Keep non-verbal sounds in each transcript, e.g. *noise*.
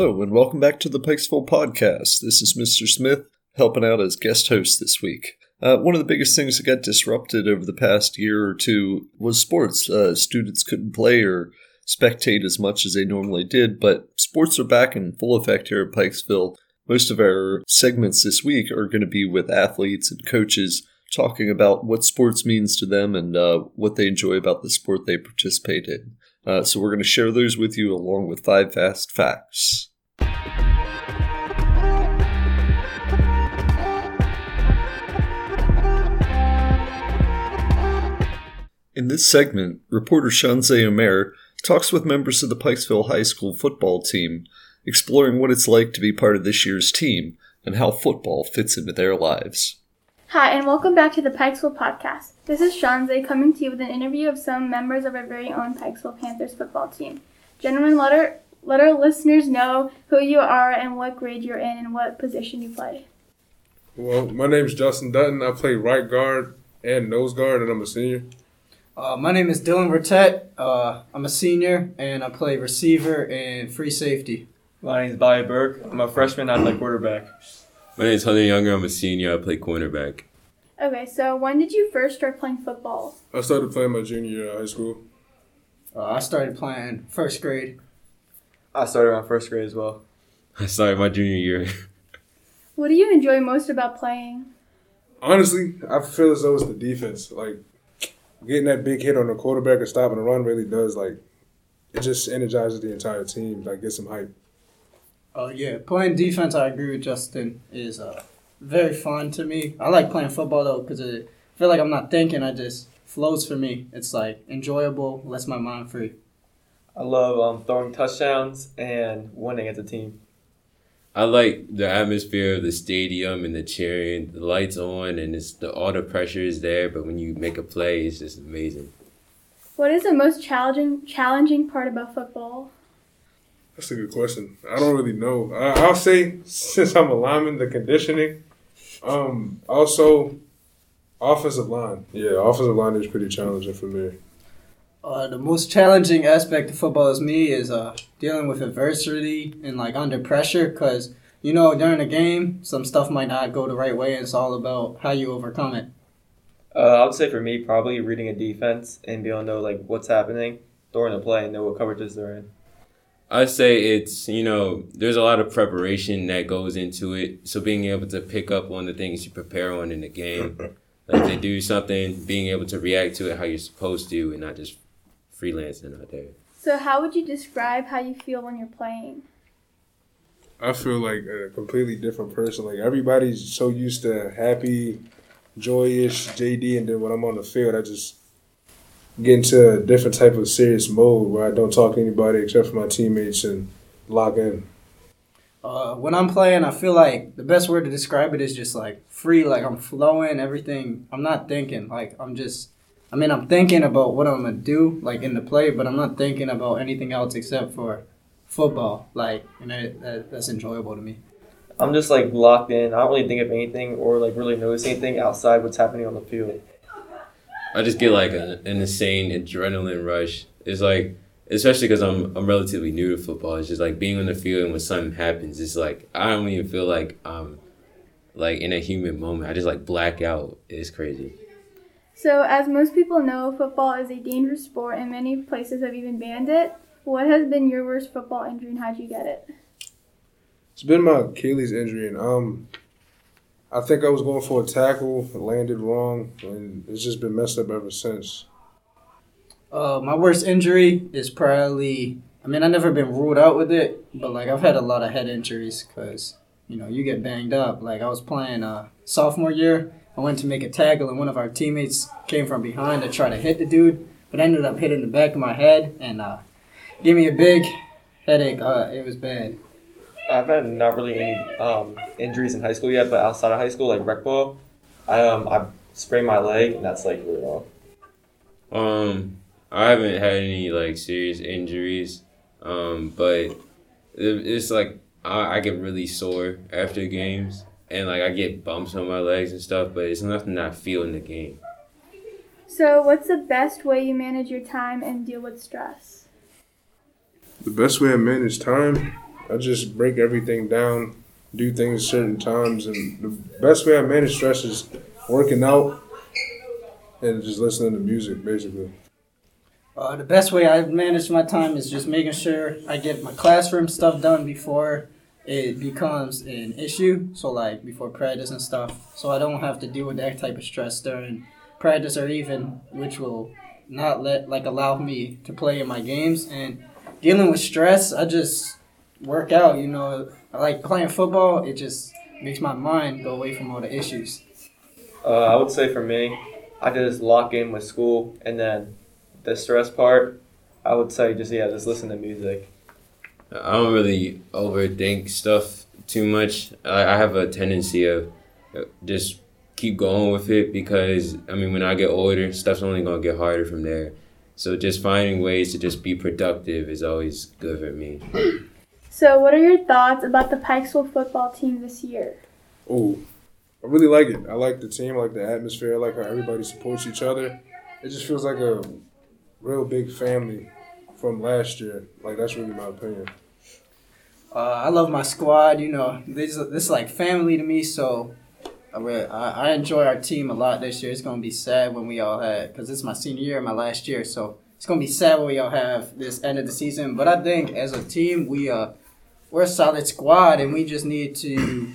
Hello, and welcome back to the Pikesville Podcast. This is Mr. Smith helping out as guest host this week. Uh, one of the biggest things that got disrupted over the past year or two was sports. Uh, students couldn't play or spectate as much as they normally did, but sports are back in full effect here at Pikesville. Most of our segments this week are going to be with athletes and coaches talking about what sports means to them and uh, what they enjoy about the sport they participate in. Uh, so we're going to share those with you along with five fast facts. In this segment, reporter Shanzay Omair talks with members of the Pikesville High School football team, exploring what it's like to be part of this year's team and how football fits into their lives. Hi, and welcome back to the Pikesville podcast. This is Shanze coming to you with an interview of some members of our very own Pikesville Panthers football team. Gentlemen, let our, let our listeners know who you are and what grade you're in and what position you play. Well, my name is Justin Dutton. I play right guard and nose guard, and I'm a senior. Uh, my name is Dylan Vertet. Uh, I'm a senior, and I play receiver and free safety. My name is Bobby Burke. I'm a freshman. I play quarterback. My name is Hunter Younger. I'm a senior. I play cornerback. Okay, so when did you first start playing football? I started playing my junior year of high school. Uh, I started playing first grade. I started my first grade as well. I started my junior year. What do you enjoy most about playing? Honestly, I feel as though it's the defense. Like getting that big hit on the quarterback or stopping the run really does like it just energizes the entire team. Like get some hype. Uh, yeah, playing defense, I agree with Justin, is uh, very fun to me. I like playing football though because I feel like I'm not thinking. I just flows for me. It's like enjoyable, lets my mind free. I love um, throwing touchdowns and winning as a team. I like the atmosphere of the stadium and the cheering, the lights on, and it's the all the pressure is there. But when you make a play, it's just amazing. What is the most challenging challenging part about football? That's a good question. I don't really know. I, I'll say since I'm a lineman, the conditioning. Um, also, offensive line. Yeah, offensive line is pretty challenging for me. Uh, the most challenging aspect of football is me is uh, dealing with adversity and like under pressure because you know during a game some stuff might not go the right way and it's all about how you overcome it. Uh, I would say for me, probably reading a defense and being able to know like what's happening during the play and know what coverages they're in. I say it's you know there's a lot of preparation that goes into it. So being able to pick up on the things you prepare on in the game, like they do something, being able to react to it how you're supposed to, and not just freelancing out there. So, how would you describe how you feel when you're playing? I feel like a completely different person. Like everybody's so used to happy, joyous JD, and then when I'm on the field, I just get into a different type of serious mode where I don't talk to anybody except for my teammates and lock in. Uh, when I'm playing, I feel like the best word to describe it is just like free. Like I'm flowing, everything. I'm not thinking. Like I'm just. I mean, I'm thinking about what I'm gonna do, like in the play, but I'm not thinking about anything else except for football. Like, and that, that, that's enjoyable to me. I'm just like locked in. I don't really think of anything or like really notice anything outside what's happening on the field. I just get like a, an insane adrenaline rush. It's like, especially because I'm I'm relatively new to football. It's just like being on the field and when something happens, it's like I don't even feel like I'm like in a human moment. I just like black out. It's crazy. So, as most people know, football is a dangerous sport, and many places have even banned it. What has been your worst football injury, and how'd you get it? It's been my Achilles injury, and um, I think I was going for a tackle, landed wrong, and it's just been messed up ever since. Uh, my worst injury is probably. I mean, I've never been ruled out with it, but like I've had a lot of head injuries because you know you get banged up. Like I was playing uh, sophomore year, I went to make a tackle, and one of our teammates came from behind to try to hit the dude, but ended up hitting the back of my head and uh, gave me a big headache. Uh, it was bad. I've had not really any um, injuries in high school yet, but outside of high school, like rec ball, I um I sprained my leg, and that's like really long. Um, I haven't had any like serious injuries, um, but it's like I, I get really sore after games, and like I get bumps on my legs and stuff, but it's nothing that I feel in the game. So, what's the best way you manage your time and deal with stress? The best way I manage time, I just break everything down, do things certain times, and the best way I manage stress is working out and just listening to music, basically. Uh, the best way I manage my time is just making sure I get my classroom stuff done before it becomes an issue. So like before practice and stuff, so I don't have to deal with that type of stress during practice or even which will not let like allow me to play in my games and dealing with stress. I just work out. You know, I like playing football. It just makes my mind go away from all the issues. Uh, I would say for me, I just lock in with school, and then the stress part, I would say just yeah, just listen to music. I don't really overthink stuff too much. I, I have a tendency of uh, just keep going with it because I mean when I get older, stuff's only gonna get harder from there. So just finding ways to just be productive is always good for me. So, what are your thoughts about the Pikesville football team this year? Oh, I really like it. I like the team, I like the atmosphere, I like how everybody supports each other. It just feels like a real big family from last year. Like that's really my opinion. Uh, I love my squad. You know, this this is like family to me. So I, re- I I enjoy our team a lot this year. It's gonna be sad when we all had because it's my senior year, my last year. So it's gonna be sad when we all have this end of the season. But I think as a team, we uh we're a solid squad, and we just need to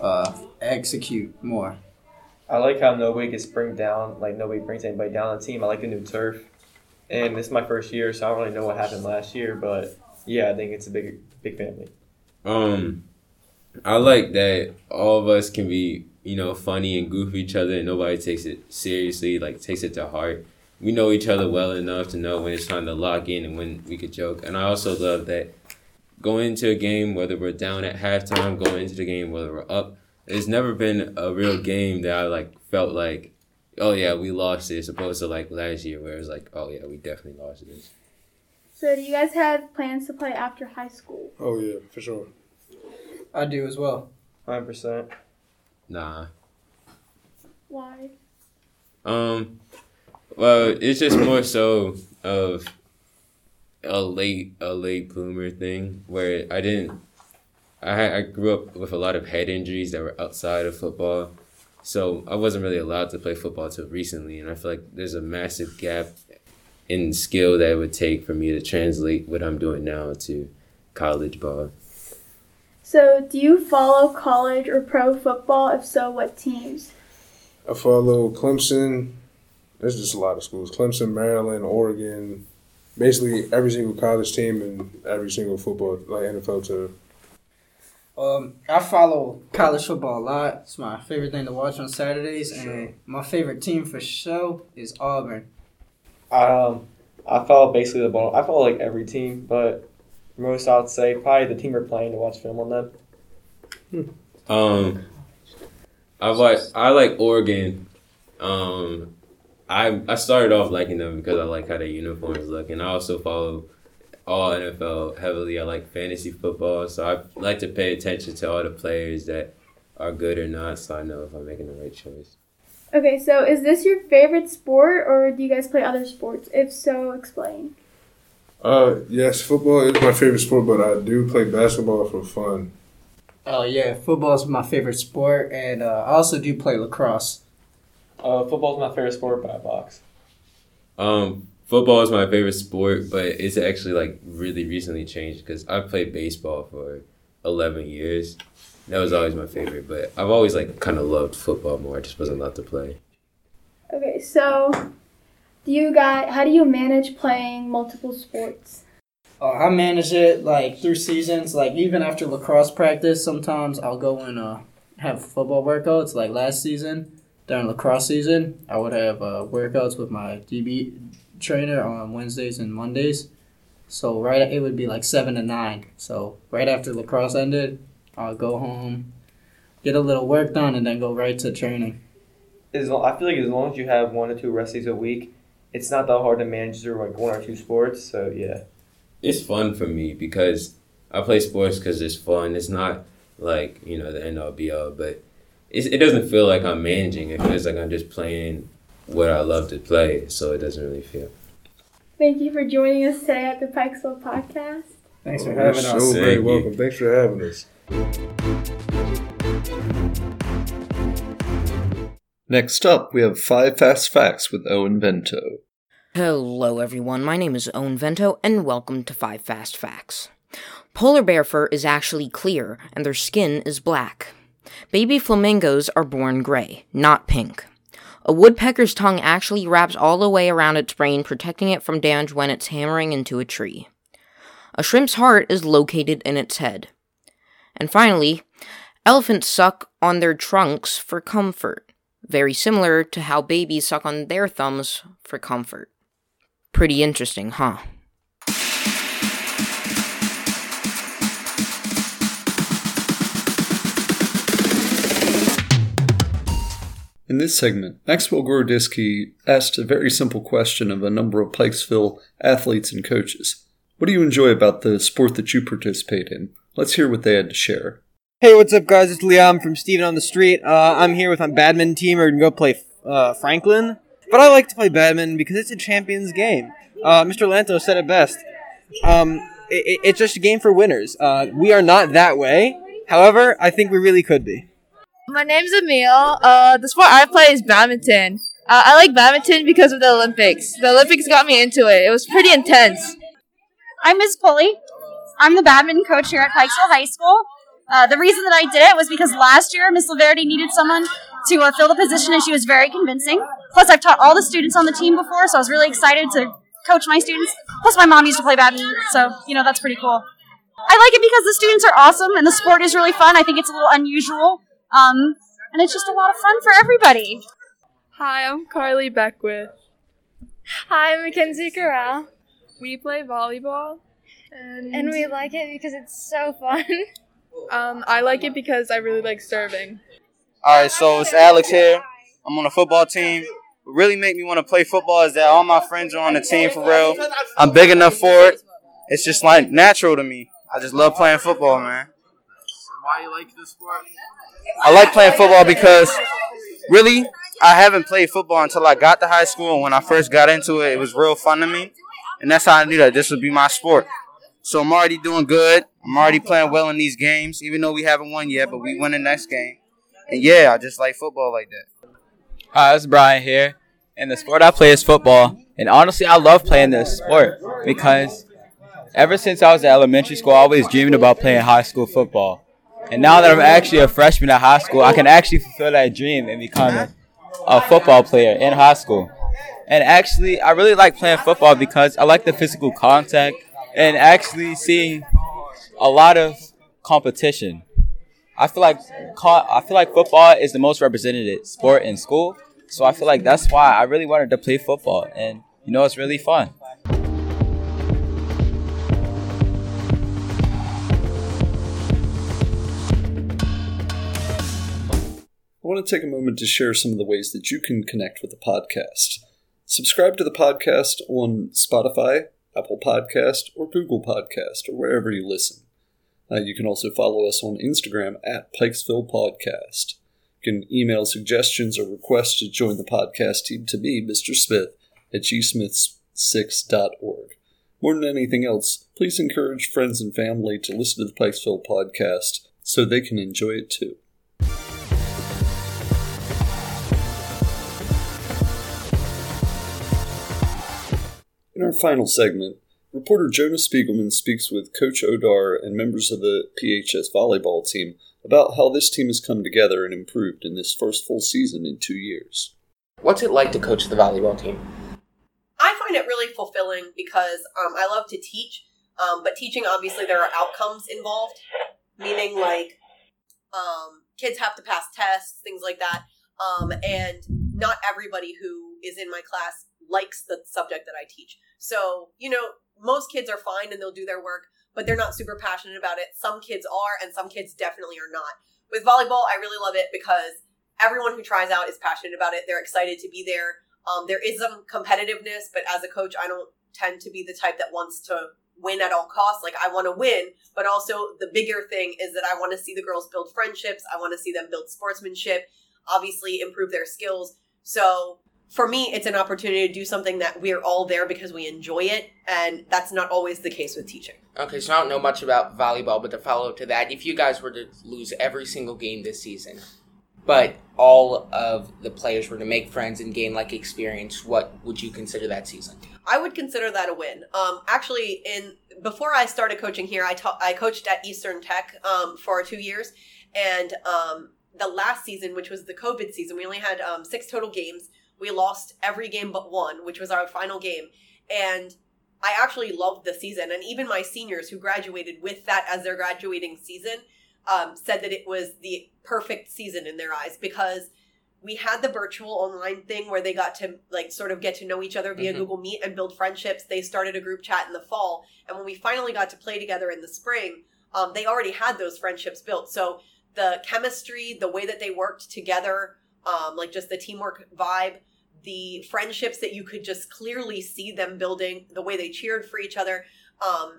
uh execute more. I like how nobody gets bring down, like nobody brings anybody down on the team. I like the new turf, and this is my first year, so I don't really know what happened last year, but yeah, I think it's a big, big family. Um, I like that all of us can be, you know, funny and goof each other, and nobody takes it seriously, like takes it to heart. We know each other well enough to know when it's time to lock in and when we could joke. And I also love that going into a game, whether we're down at halftime, going into the game, whether we're up, there's never been a real game that I like felt like, oh yeah, we lost this, opposed to like last year where it was like, oh yeah, we definitely lost this. So, do you guys have plans to play after high school? Oh yeah, for sure. I do as well. Hundred percent. Nah. Why? Um, well, it's just more so of a late a late bloomer thing where I didn't. I I grew up with a lot of head injuries that were outside of football, so I wasn't really allowed to play football till recently, and I feel like there's a massive gap in skill that it would take for me to translate what I'm doing now to college ball. So, do you follow college or pro football? If so, what teams? I follow Clemson. There's just a lot of schools. Clemson, Maryland, Oregon. Basically every single college team and every single football like NFL team. Um, I follow college football a lot. It's my favorite thing to watch on Saturdays, and my favorite team for sure is Auburn. Um, I follow basically the ball. I follow like every team, but most I'd say probably the team we're playing to watch film on them. Um, I like I like Oregon. Um, I I started off liking them because I like how their uniforms look, and I also follow all NFL heavily. I like fantasy football, so I like to pay attention to all the players that are good or not, so I know if I'm making the right choice. Okay, so is this your favorite sport, or do you guys play other sports? If so, explain. Uh yes, football is my favorite sport, but I do play basketball for fun. Oh yeah, football is my favorite sport, and uh, I also do play lacrosse. Uh, is my favorite sport, but I box. Um, football is my favorite sport, but it's actually like really recently changed because I played baseball for eleven years. That was always my favorite, but I've always like kind of loved football more. I just wasn't allowed to play. Okay, so do you guys? How do you manage playing multiple sports? Uh, I manage it like through seasons. Like even after lacrosse practice, sometimes I'll go and uh, have football workouts. Like last season, during lacrosse season, I would have uh, workouts with my DB trainer on Wednesdays and Mondays. So right, it would be like seven to nine. So right after lacrosse ended, I'll go home, get a little work done, and then go right to training. As lo- I feel like as long as you have one or two rest days a week, it's not that hard to manage through like one or two sports. So yeah. It's fun for me because I play sports because it's fun. It's not like you know the end all be all, but it's, it doesn't feel like I'm managing. It feels like I'm just playing what I love to play, so it doesn't really feel. Thank you for joining us today at the Pikesville podcast. Thanks for having You're having so us. very Thank you. welcome. Thanks for having us. Next up, we have five fast facts with Owen Vento. Hello, everyone. My name is Owen Vento, and welcome to 5 Fast Facts. Polar bear fur is actually clear, and their skin is black. Baby flamingos are born gray, not pink. A woodpecker's tongue actually wraps all the way around its brain, protecting it from damage when it's hammering into a tree. A shrimp's heart is located in its head. And finally, elephants suck on their trunks for comfort, very similar to how babies suck on their thumbs for comfort. Pretty interesting, huh? In this segment, Maxwell Gorodiskiy asked a very simple question of a number of Pikesville athletes and coaches. What do you enjoy about the sport that you participate in? Let's hear what they had to share. Hey, what's up, guys? It's Liam from Steven on the Street. Uh, I'm here with my badminton team. We're going to go play uh, Franklin. But I like to play badminton because it's a champion's game. Uh, Mr. Lanto said it best. Um, it, it- it's just a game for winners. Uh, we are not that way. However, I think we really could be. My name's Emil. Uh, the sport I play is badminton. Uh, I like badminton because of the Olympics. The Olympics got me into it. It was pretty intense. I'm Ms. Pulley. I'm the badminton coach here at Pikesville High School. Uh, the reason that I did it was because last year Miss Laverty needed someone to uh, fill the position, and she was very convincing. Plus, I've taught all the students on the team before, so I was really excited to coach my students. Plus, my mom used to play badminton, so you know that's pretty cool. I like it because the students are awesome and the sport is really fun. I think it's a little unusual, um, and it's just a lot of fun for everybody. Hi, I'm Carly Beckwith. Hi, I'm Mackenzie Corral, We play volleyball, and, and we like it because it's so fun. *laughs* um, I like it because I really like serving. All right, so it's Alex here. I'm on a football team. What really make me want to play football is that all my friends are on the team for real. I'm big enough for it. It's just like natural to me. I just love playing football, man. Why do you like this sport? I like playing football because really I haven't played football until I got to high school and when I first got into it it was real fun to me. And that's how I knew that this would be my sport. So I'm already doing good. I'm already playing well in these games, even though we haven't won yet, but we win the next game. And yeah, I just like football like that. Hi, it's Brian here, and the sport I play is football. And honestly, I love playing this sport because ever since I was at elementary school, I always dreamed about playing high school football. And now that I'm actually a freshman at high school, I can actually fulfill that dream and become a, football player in high school. And actually, I really like playing football because I like the physical contact and actually seeing a lot of competition. I feel like I feel like football is the most represented sport in school, so I feel like that's why I really wanted to play football, and you know it's really fun. I want to take a moment to share some of the ways that you can connect with the podcast. Subscribe to the podcast on Spotify, Apple Podcast, or Google Podcast, or wherever you listen. Uh, you can also follow us on Instagram at Pikesville Podcast. You can email suggestions or requests to join the podcast team to me, Mr. Smith, at gsmith6.org. More than anything else, please encourage friends and family to listen to the Pikesville podcast so they can enjoy it too. In our final segment, reporter Jonah Spiegelman speaks with Coach Odar and members of the PHS volleyball team about how this team has come together and improved in this first full season in two years. What's it like to coach the volleyball team? I find it really fulfilling because um, I love to teach, um, but teaching obviously there are outcomes involved, meaning like um, kids have to pass tests, things like that, um, and not everybody who is in my class likes the subject that I teach. So you know, most kids are fine and they'll do their work, but they're not super passionate about it. Some kids are, and some kids definitely are not. With volleyball, I really love it because everyone who tries out is passionate about it. They're excited to be there. Um, there is some competitiveness, but as a coach, I don't tend to be the type that wants to win at all costs. Like I want to win, but also the bigger thing is that I want to see the girls build friendships. I want to see them build sportsmanship, obviously improve their skills. So for me, it's an opportunity to do something that we're all there because we enjoy it, and that's not always the case with teaching. Okay, so I don't know much about volleyball, but to follow up to that, if you guys were to lose every single game this season, but all of the players were to make friends and gain like experience, what would you consider that season? I would consider that a win. Um, actually, in before I started coaching here, I taught I coached at Eastern Tech um, for two years, and um, the last season, which was the COVID season, we only had um, six total games. We lost every game but one, which was our final game, and I actually loved the season. And even my seniors who graduated with that as their graduating season um, said that it was the perfect season in their eyes because we had the virtual online thing where they got to like sort of get to know each other via Mhm. Google Meet and build friendships. They started a group chat in the fall, and when we finally got to play together in the spring, um, they already had those friendships built. So the chemistry, the way that they worked together, um, like just the teamwork vibe, the friendships that you could just clearly see them building, the way they cheered for each other. Um,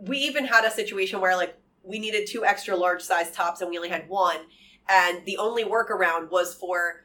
we even had a situation where like we needed two extra large size tops and we only had one and the only workaround was for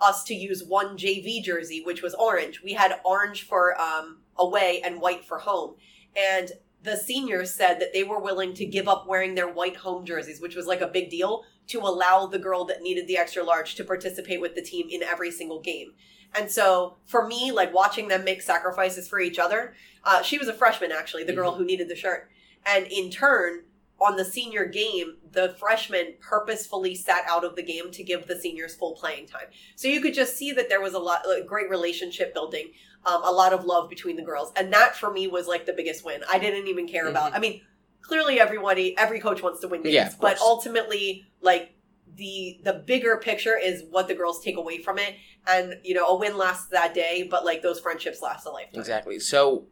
us to use one JV jersey, which was orange. We had orange for um, away and white for home. And the seniors said that they were willing to give up wearing their white home jerseys, which was like a big deal, to allow the girl that needed the extra large to participate with the team in every single game. And so for me, like watching them make sacrifices for each other, uh, she was a freshman actually, the girl who needed the shirt. And in turn, on the senior game, the freshman purposefully sat out of the game to give the seniors full playing time. So you could just see that there was a lot, a great relationship building, um, a lot of love between the girls, and that for me was like the biggest win. I didn't even care about. I mean, clearly everybody, every coach wants to win games, Yeah, but ultimately, like the the bigger picture is what the girls take away from it, and you know, a win lasts that day, but like those friendships last a lifetime. Exactly. So,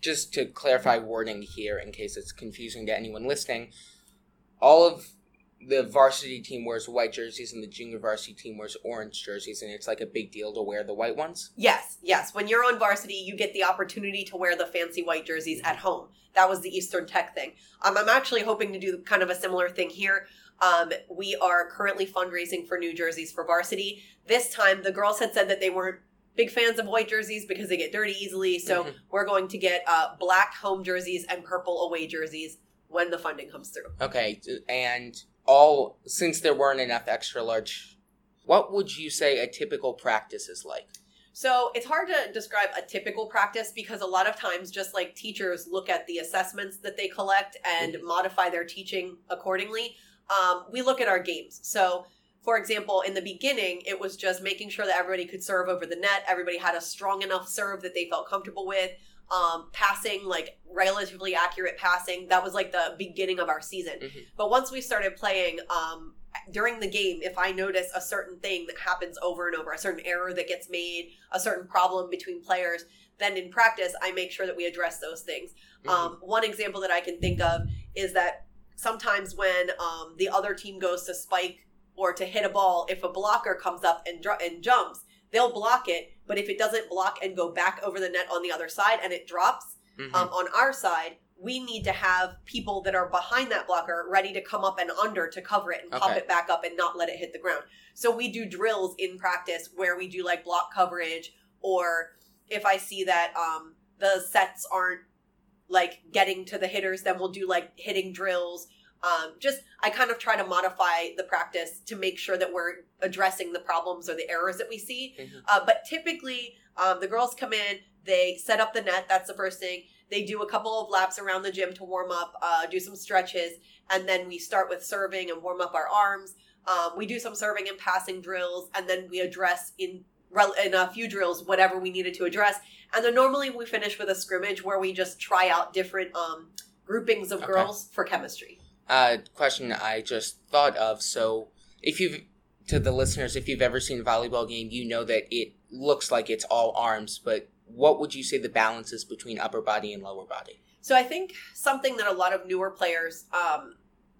just to clarify wording here, in case it's confusing to anyone listening, all of the varsity team wears white jerseys and the junior varsity team wears orange jerseys, and it's like a big deal to wear the white ones. Yes, yes. When you're on varsity, you get the opportunity to wear the fancy white jerseys at home. That was the Eastern Tech thing. Um, I'm actually hoping to do kind of a similar thing here. Um, we are currently fundraising for new jerseys for varsity. This time, the girls had said that they weren't big fans of white jerseys because they get dirty easily. So Mhm. we're going to get uh, black home jerseys and purple away jerseys when the funding comes through. Okay, and all since there weren't enough extra large, what would you say a typical practice is like? So it's hard to describe a typical practice because a lot of times, just like teachers look at the assessments that they collect and modify their teaching accordingly, um, we look at our games. So, for example, in the beginning, it was just making sure that everybody could serve over the net, everybody had a strong enough serve that they felt comfortable with. Um, passing, like relatively accurate passing, that was like the beginning of our season. But once we started playing, um, during the game, if I notice a certain thing that happens over and over, a certain error that gets made, a certain problem between players, then in practice, I make sure that we address those things. Um, one example that I can think of is that sometimes when um, the other team goes to spike or to hit a ball, if a blocker comes up and, dr- and jumps, they'll block it. But if it doesn't block and go back over the net on the other side and it drops, Mhm. um, on our side, we need to have people that are behind that blocker ready to come up and under to cover it and pop it back up and not let it hit the ground. So we do drills in practice where we do like block coverage, or if I see that um, the sets aren't like getting to the hitters, then we'll do like hitting drills. Um, just I kind of try to modify the practice to make sure that we're addressing the problems or the errors that we see. Uh, but typically, um, the girls come in, they set up the net. That's the first thing. They do a couple of laps around the gym to warm up, uh, do some stretches, and then we start with serving and warm up our arms. Um, we do some serving and passing drills, and then we address in in a few drills whatever we needed to address. And then normally we finish with a scrimmage where we just try out different um, groupings of Okay. girls for chemistry. Uh, question I just thought of. So, if you've to the listeners, if you've ever seen a volleyball game, you know that it looks like it's all arms. But what would you say the balance is between upper body and lower body? So I think something that a lot of newer players um,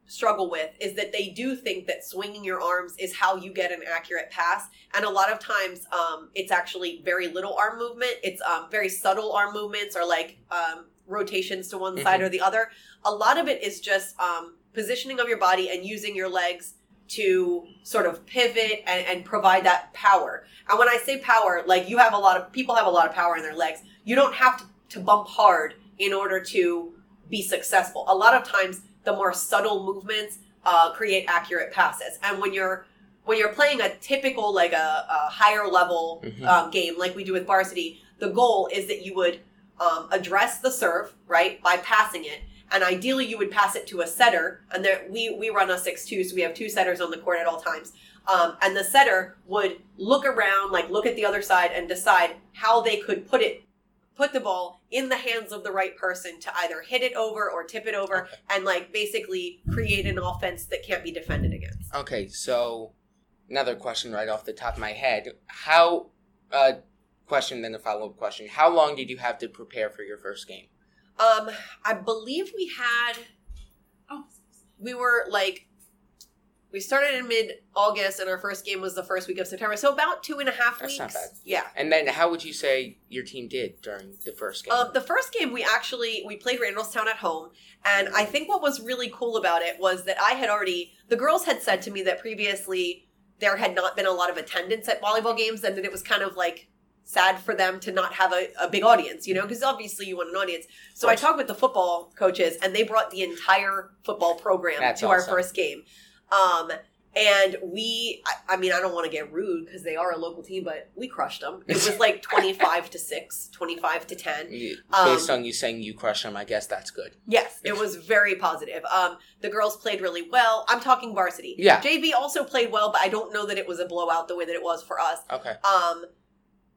struggle with is that they do think that swinging your arms is how you get an accurate pass, and a lot of times um, it's actually very little arm movement. It's um, very subtle arm movements or like um, rotations to one side Mhm. or the other. A lot of it is just um, positioning of your body and using your legs to sort of pivot and, and provide that power. And when I say power, like you have a lot of people have a lot of power in their legs. You don't have to, to bump hard in order to be successful. A lot of times, the more subtle movements uh, create accurate passes. And when you're when you're playing a typical like a, a higher level Mhm. um, game like we do with varsity, the goal is that you would um, address the serve right by passing it, and ideally you would pass it to a setter. And there we we run a six two, so we have two setters on the court at all times. Um, and the setter would look around, like look at the other side, and decide how they could put it put the ball in the hands of the right person to either hit it over or tip it over and like basically create an offense that can't be defended against. Okay, so another question right off the top of my head. How, uh, question, then a follow up question. How long did you have to prepare for your first game? Um, I believe we had. Oh, we were like, we started in mid August, and our first game was the first week of September. So about two and a half That's weeks. not bad. Yeah. And then how would you say your team did during the first game? Um, the first game we actually we played Randallstown at home, and I think what was really cool about it was that I had already the girls had said to me that previously there had not been a lot of attendance at volleyball games, and that it was kind of like sad for them to not have a, a big audience, you know, because obviously you want an audience. So I talked with the football coaches, and they brought the entire football program That's to our first game. Um, and we, I, I mean, I don't want to get rude because they are a local team, but we crushed them. It was like *laughs* 25 to 6, 25 to 10. You- um, Based on you saying you crushed them, I guess that's good. Yes, it was very positive. Um, the girls played really well. I'm talking varsity. Yeah. JV also played well, but I don't know that it was a blowout the way that it was for us. Okay. Um,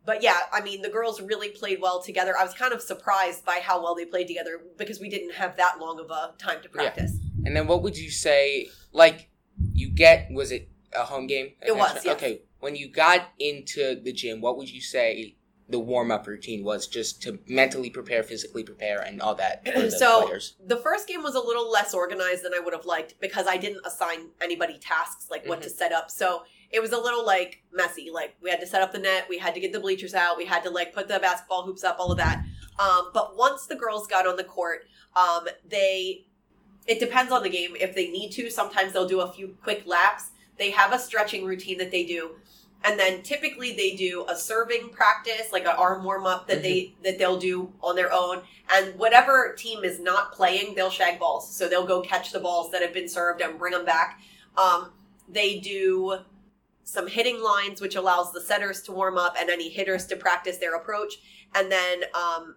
but yeah, I mean, the girls really played well together. I was kind of surprised by how well they played together because we didn't have that long of a time to practice. And then what would you say, like, you get, was it a home game? It was, yes. Okay, when you got into the gym, what would you say the warm up routine was just to mentally prepare, physically prepare, and all that for the *clears throat* so players? the first game was a little less organized than I would have liked because I didn't assign anybody tasks like what to mm-hmm. set up. So it was a little like messy. Like we had to set up the net, we had to get the bleachers out, we had to like put the basketball hoops up, all of that. Um, but once the girls got on the court, um, they it depends on the game. If they need to, sometimes they'll do a few quick laps. They have a stretching routine that they do. And then typically they do a serving practice, like an arm warm up that they that they'll do on their own. And whatever team is not playing, they'll shag balls. So they'll go catch the balls that have been served and bring them back. Um, they do some hitting lines, which allows the setters to warm up and any hitters to practice their approach. And then um,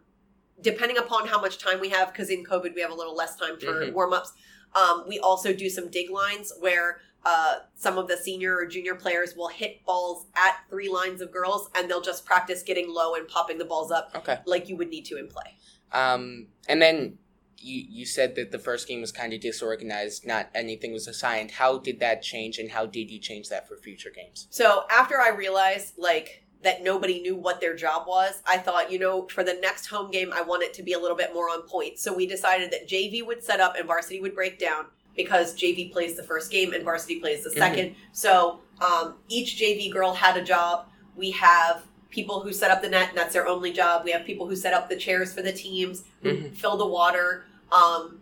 depending upon how much time we have, because in COVID we have a little less time for Mhm. warm ups. Um, we also do some dig lines where uh, some of the senior or junior players will hit balls at three lines of girls, and they'll just practice getting low and popping the balls up, Okay. like you would need to in play. Um, and then you you said that the first game was kind of disorganized, not anything was assigned. How did that change, and how did you change that for future games? So after I realized like that nobody knew what their job was, I thought, you know, for the next home game, I want it to be a little bit more on point. So we decided that JV would set up and varsity would break down because JV plays the first game and varsity plays the 2nd So um, each JV girl had a job. We have people who set up the net, and that's their only job. We have people who set up the chairs for the teams, Mhm. fill the water. Um,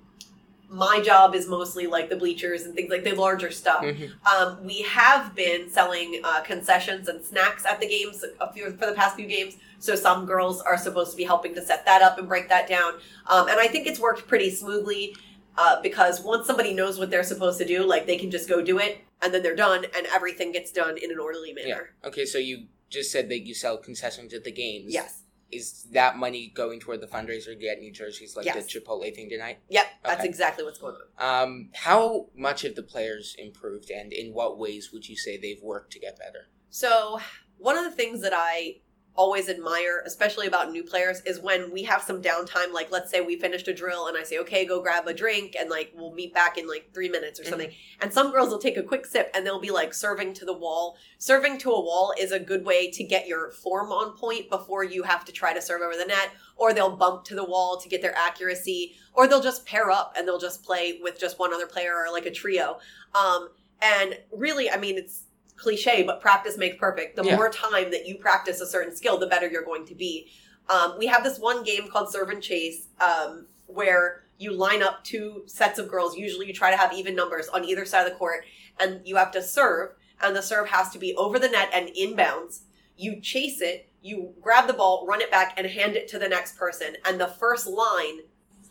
my job is mostly like the bleachers and things like the larger stuff. Mhm. Um, we have been selling uh, concessions and snacks at the games a few, for the past few games. So some girls are supposed to be helping to set that up and break that down. Um, and I think it's worked pretty smoothly uh, because once somebody knows what they're supposed to do, like they can just go do it and then they're done and everything gets done in an orderly manner. Okay, so you just said that you sell concessions at the games. Yes. Is that money going toward the fundraiser to get new jerseys like Yes. the Chipotle thing tonight? Yep, that's Okay. exactly what's going on. Um, how much have the players improved, and in what ways would you say they've worked to get better? So, one of the things that I always admire, especially about new players, is when we have some downtime. Like, let's say we finished a drill and I say, okay, go grab a drink and like we'll meet back in like three minutes or something. And some girls will take a quick sip and they'll be like serving to the wall. Serving to a wall is a good way to get your form on point before you have to try to serve over the net, or they'll bump to the wall to get their accuracy, or they'll just pair up and they'll just play with just one other player or like a trio. Um, and really, I mean, it's cliche, but practice makes perfect. The Yeah. more time that you practice a certain skill, the better you're going to be. Um, we have this one game called Serve and Chase um, where you line up two sets of girls. Usually, you try to have even numbers on either side of the court, and you have to serve, and the serve has to be over the net and inbounds. You chase it, you grab the ball, run it back, and hand it to the next person, and the first line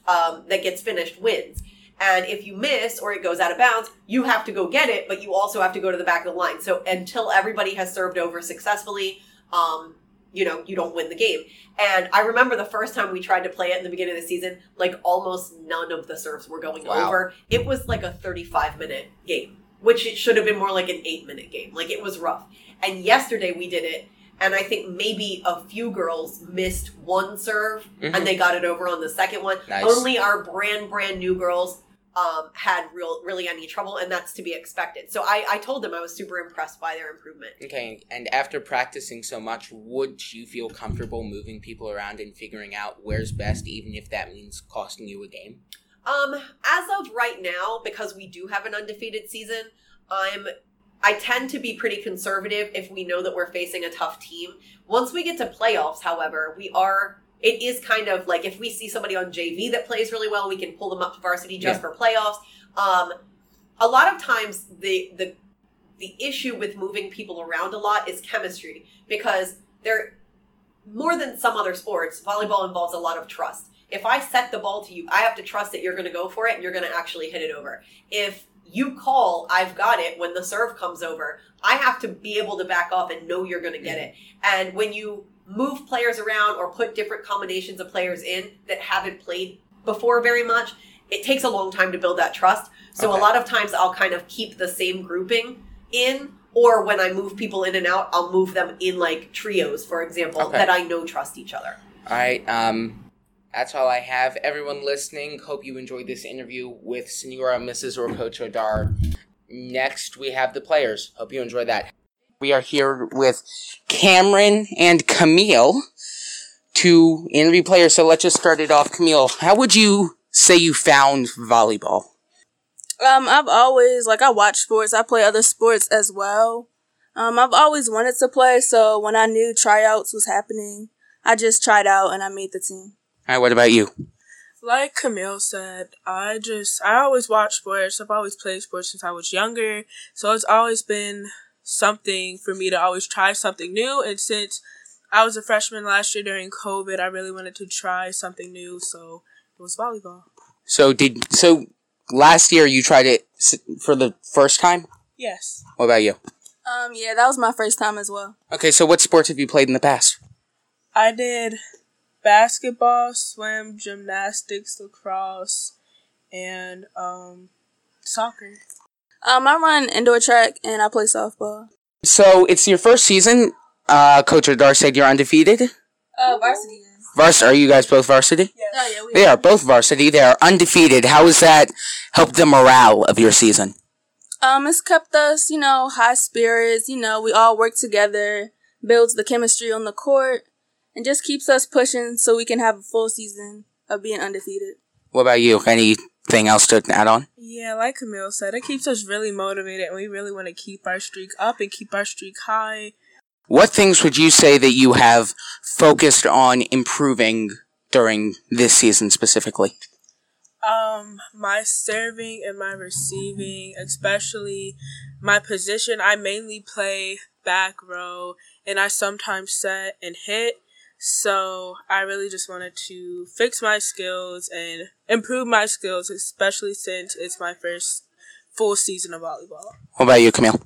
um, that gets finished wins. And if you miss or it goes out of bounds, you have to go get it, but you also have to go to the back of the line. So until everybody has served over successfully, um, you know, you don't win the game. And I remember the first time we tried to play it in the beginning of the season, like almost none of the serves were going Wow. over. It was like a 35 minute game, which it should have been more like an eight minute game. Like it was rough. And yesterday we did it, and I think maybe a few girls missed one serve Mhm. and they got it over on the second one. Nice. Only our brand, brand new girls um, had real, really any trouble, and that's to be expected. So I, I told them I was super impressed by their improvement. Okay, and after practicing so much, would you feel comfortable moving people around and figuring out where's best, even if that means costing you a game? Um, as of right now, because we do have an undefeated season, I'm I tend to be pretty conservative if we know that we're facing a tough team. Once we get to playoffs, however, we are it is kind of like if we see somebody on JV that plays really well, we can pull them up to varsity just Yeah. for playoffs. Um, a lot of times the the the issue with moving people around a lot is chemistry because they're more than some other sports, volleyball involves a lot of trust. If I set the ball to you, I have to trust that you're going to go for it and you're going to actually hit it over. If you call, I've got it when the serve comes over, I have to be able to back off and know you're going to get it. And when you move players around or put different combinations of players in that haven't played before very much, it takes a long time to build that trust. So Okay. a lot of times I'll kind of keep the same grouping in or when I move people in and out, I'll move them in like trios, for example, Okay. that I know trust each other. All right, um, that's all I have. Everyone listening, hope you enjoyed this interview with Senora, Mrs. or Coach Odar. Next, we have the players. Hope you enjoy that. We are here with Cameron and Camille two interview players. So let's just start it off. Camille, how would you say you found volleyball? Um, I've always like I watch sports. I play other sports as well. Um, I've always wanted to play, so when I knew tryouts was happening, I just tried out and I made the team. All right, what about you? Like Camille said, I just I always watch sports. I've always played sports since I was younger, so it's always been something for me to always try something new. And since I was a freshman last year during COVID, I really wanted to try something new, so it was volleyball. So did so last year you tried it for the first time? Yes. What about you? Um, yeah, that was my first time as well. Okay, so what sports have you played in the past? I did basketball, swim, gymnastics, lacrosse, and um soccer. Um, I run indoor track and I play softball. So it's your first season. Uh, Coach Odar said you're undefeated. Uh, varsity. Vars, are you guys both varsity? Oh yeah, we They are both varsity. They are undefeated. How has that helped the morale of your season? Um, it's kept us, you know, high spirits. You know, we all work together, builds the chemistry on the court, and just keeps us pushing so we can have a full season of being undefeated. What about you? Anything else to add on? Yeah, like Camille said, it keeps us really motivated, and we really want to keep our streak up and keep our streak high. What things would you say that you have focused on improving during this season specifically? Um, my serving and my receiving, especially my position, I mainly play back row and I sometimes set and hit. So I really just wanted to fix my skills and improve my skills, especially since it's my first full season of volleyball. What about you, Camille?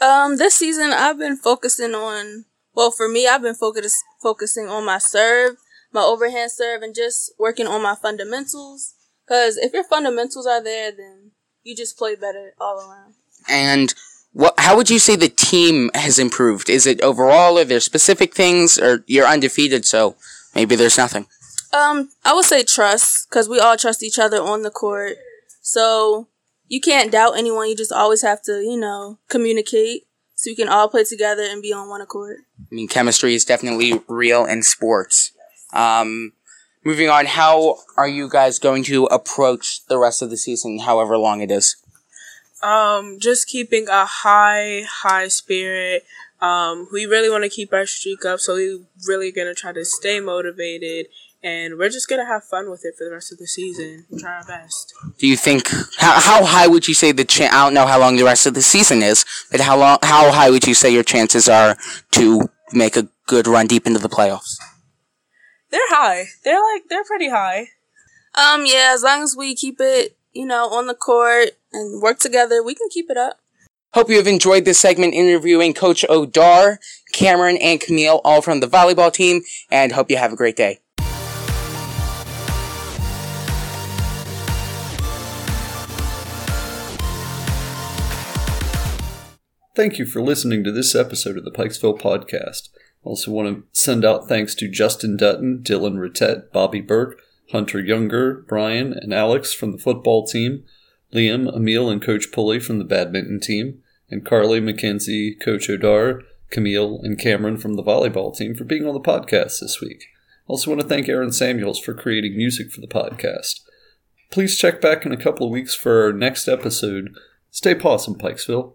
Um, this season I've been focusing on. Well, for me, I've been focus focusing on my serve, my overhand serve, and just working on my fundamentals. Cause if your fundamentals are there, then you just play better all around. And what? How would you say the team has improved? Is it overall? Are there specific things? Or you're undefeated, so maybe there's nothing. Um, I would say trust, cause we all trust each other on the court. So you can't doubt anyone. You just always have to, you know, communicate so you can all play together and be on one accord. I mean, chemistry is definitely real in sports. Um, moving on, how are you guys going to approach the rest of the season, however long it is? Um, just keeping a high, high spirit. Um, we really want to keep our streak up, so we really gonna try to stay motivated and we're just gonna have fun with it for the rest of the season. and Try our best. Do you think how, how high would you say the chance? I don't know how long the rest of the season is, but how long how high would you say your chances are to make a good run deep into the playoffs? They're high. They're like they're pretty high. Um, yeah, as long as we keep it, you know, on the court and work together, we can keep it up. Hope you have enjoyed this segment interviewing Coach Odar, Cameron, and Camille, all from the volleyball team, and hope you have a great day. Thank you for listening to this episode of the Pikesville Pawdcast. I also want to send out thanks to Justin Dutton, Dylan Rittett, Bobby Burke, Hunter Younger, Brian, and Alex from the football team, Liam, Emil, and Coach Pulley from the badminton team, and Carly, Mackenzie, Coach Odar, Camille, and Cameron from the volleyball team for being on the podcast this week. Also want to thank Aaron Samuels for creating music for the podcast. Please check back in a couple of weeks for our next episode. Stay pawsome, Pikesville.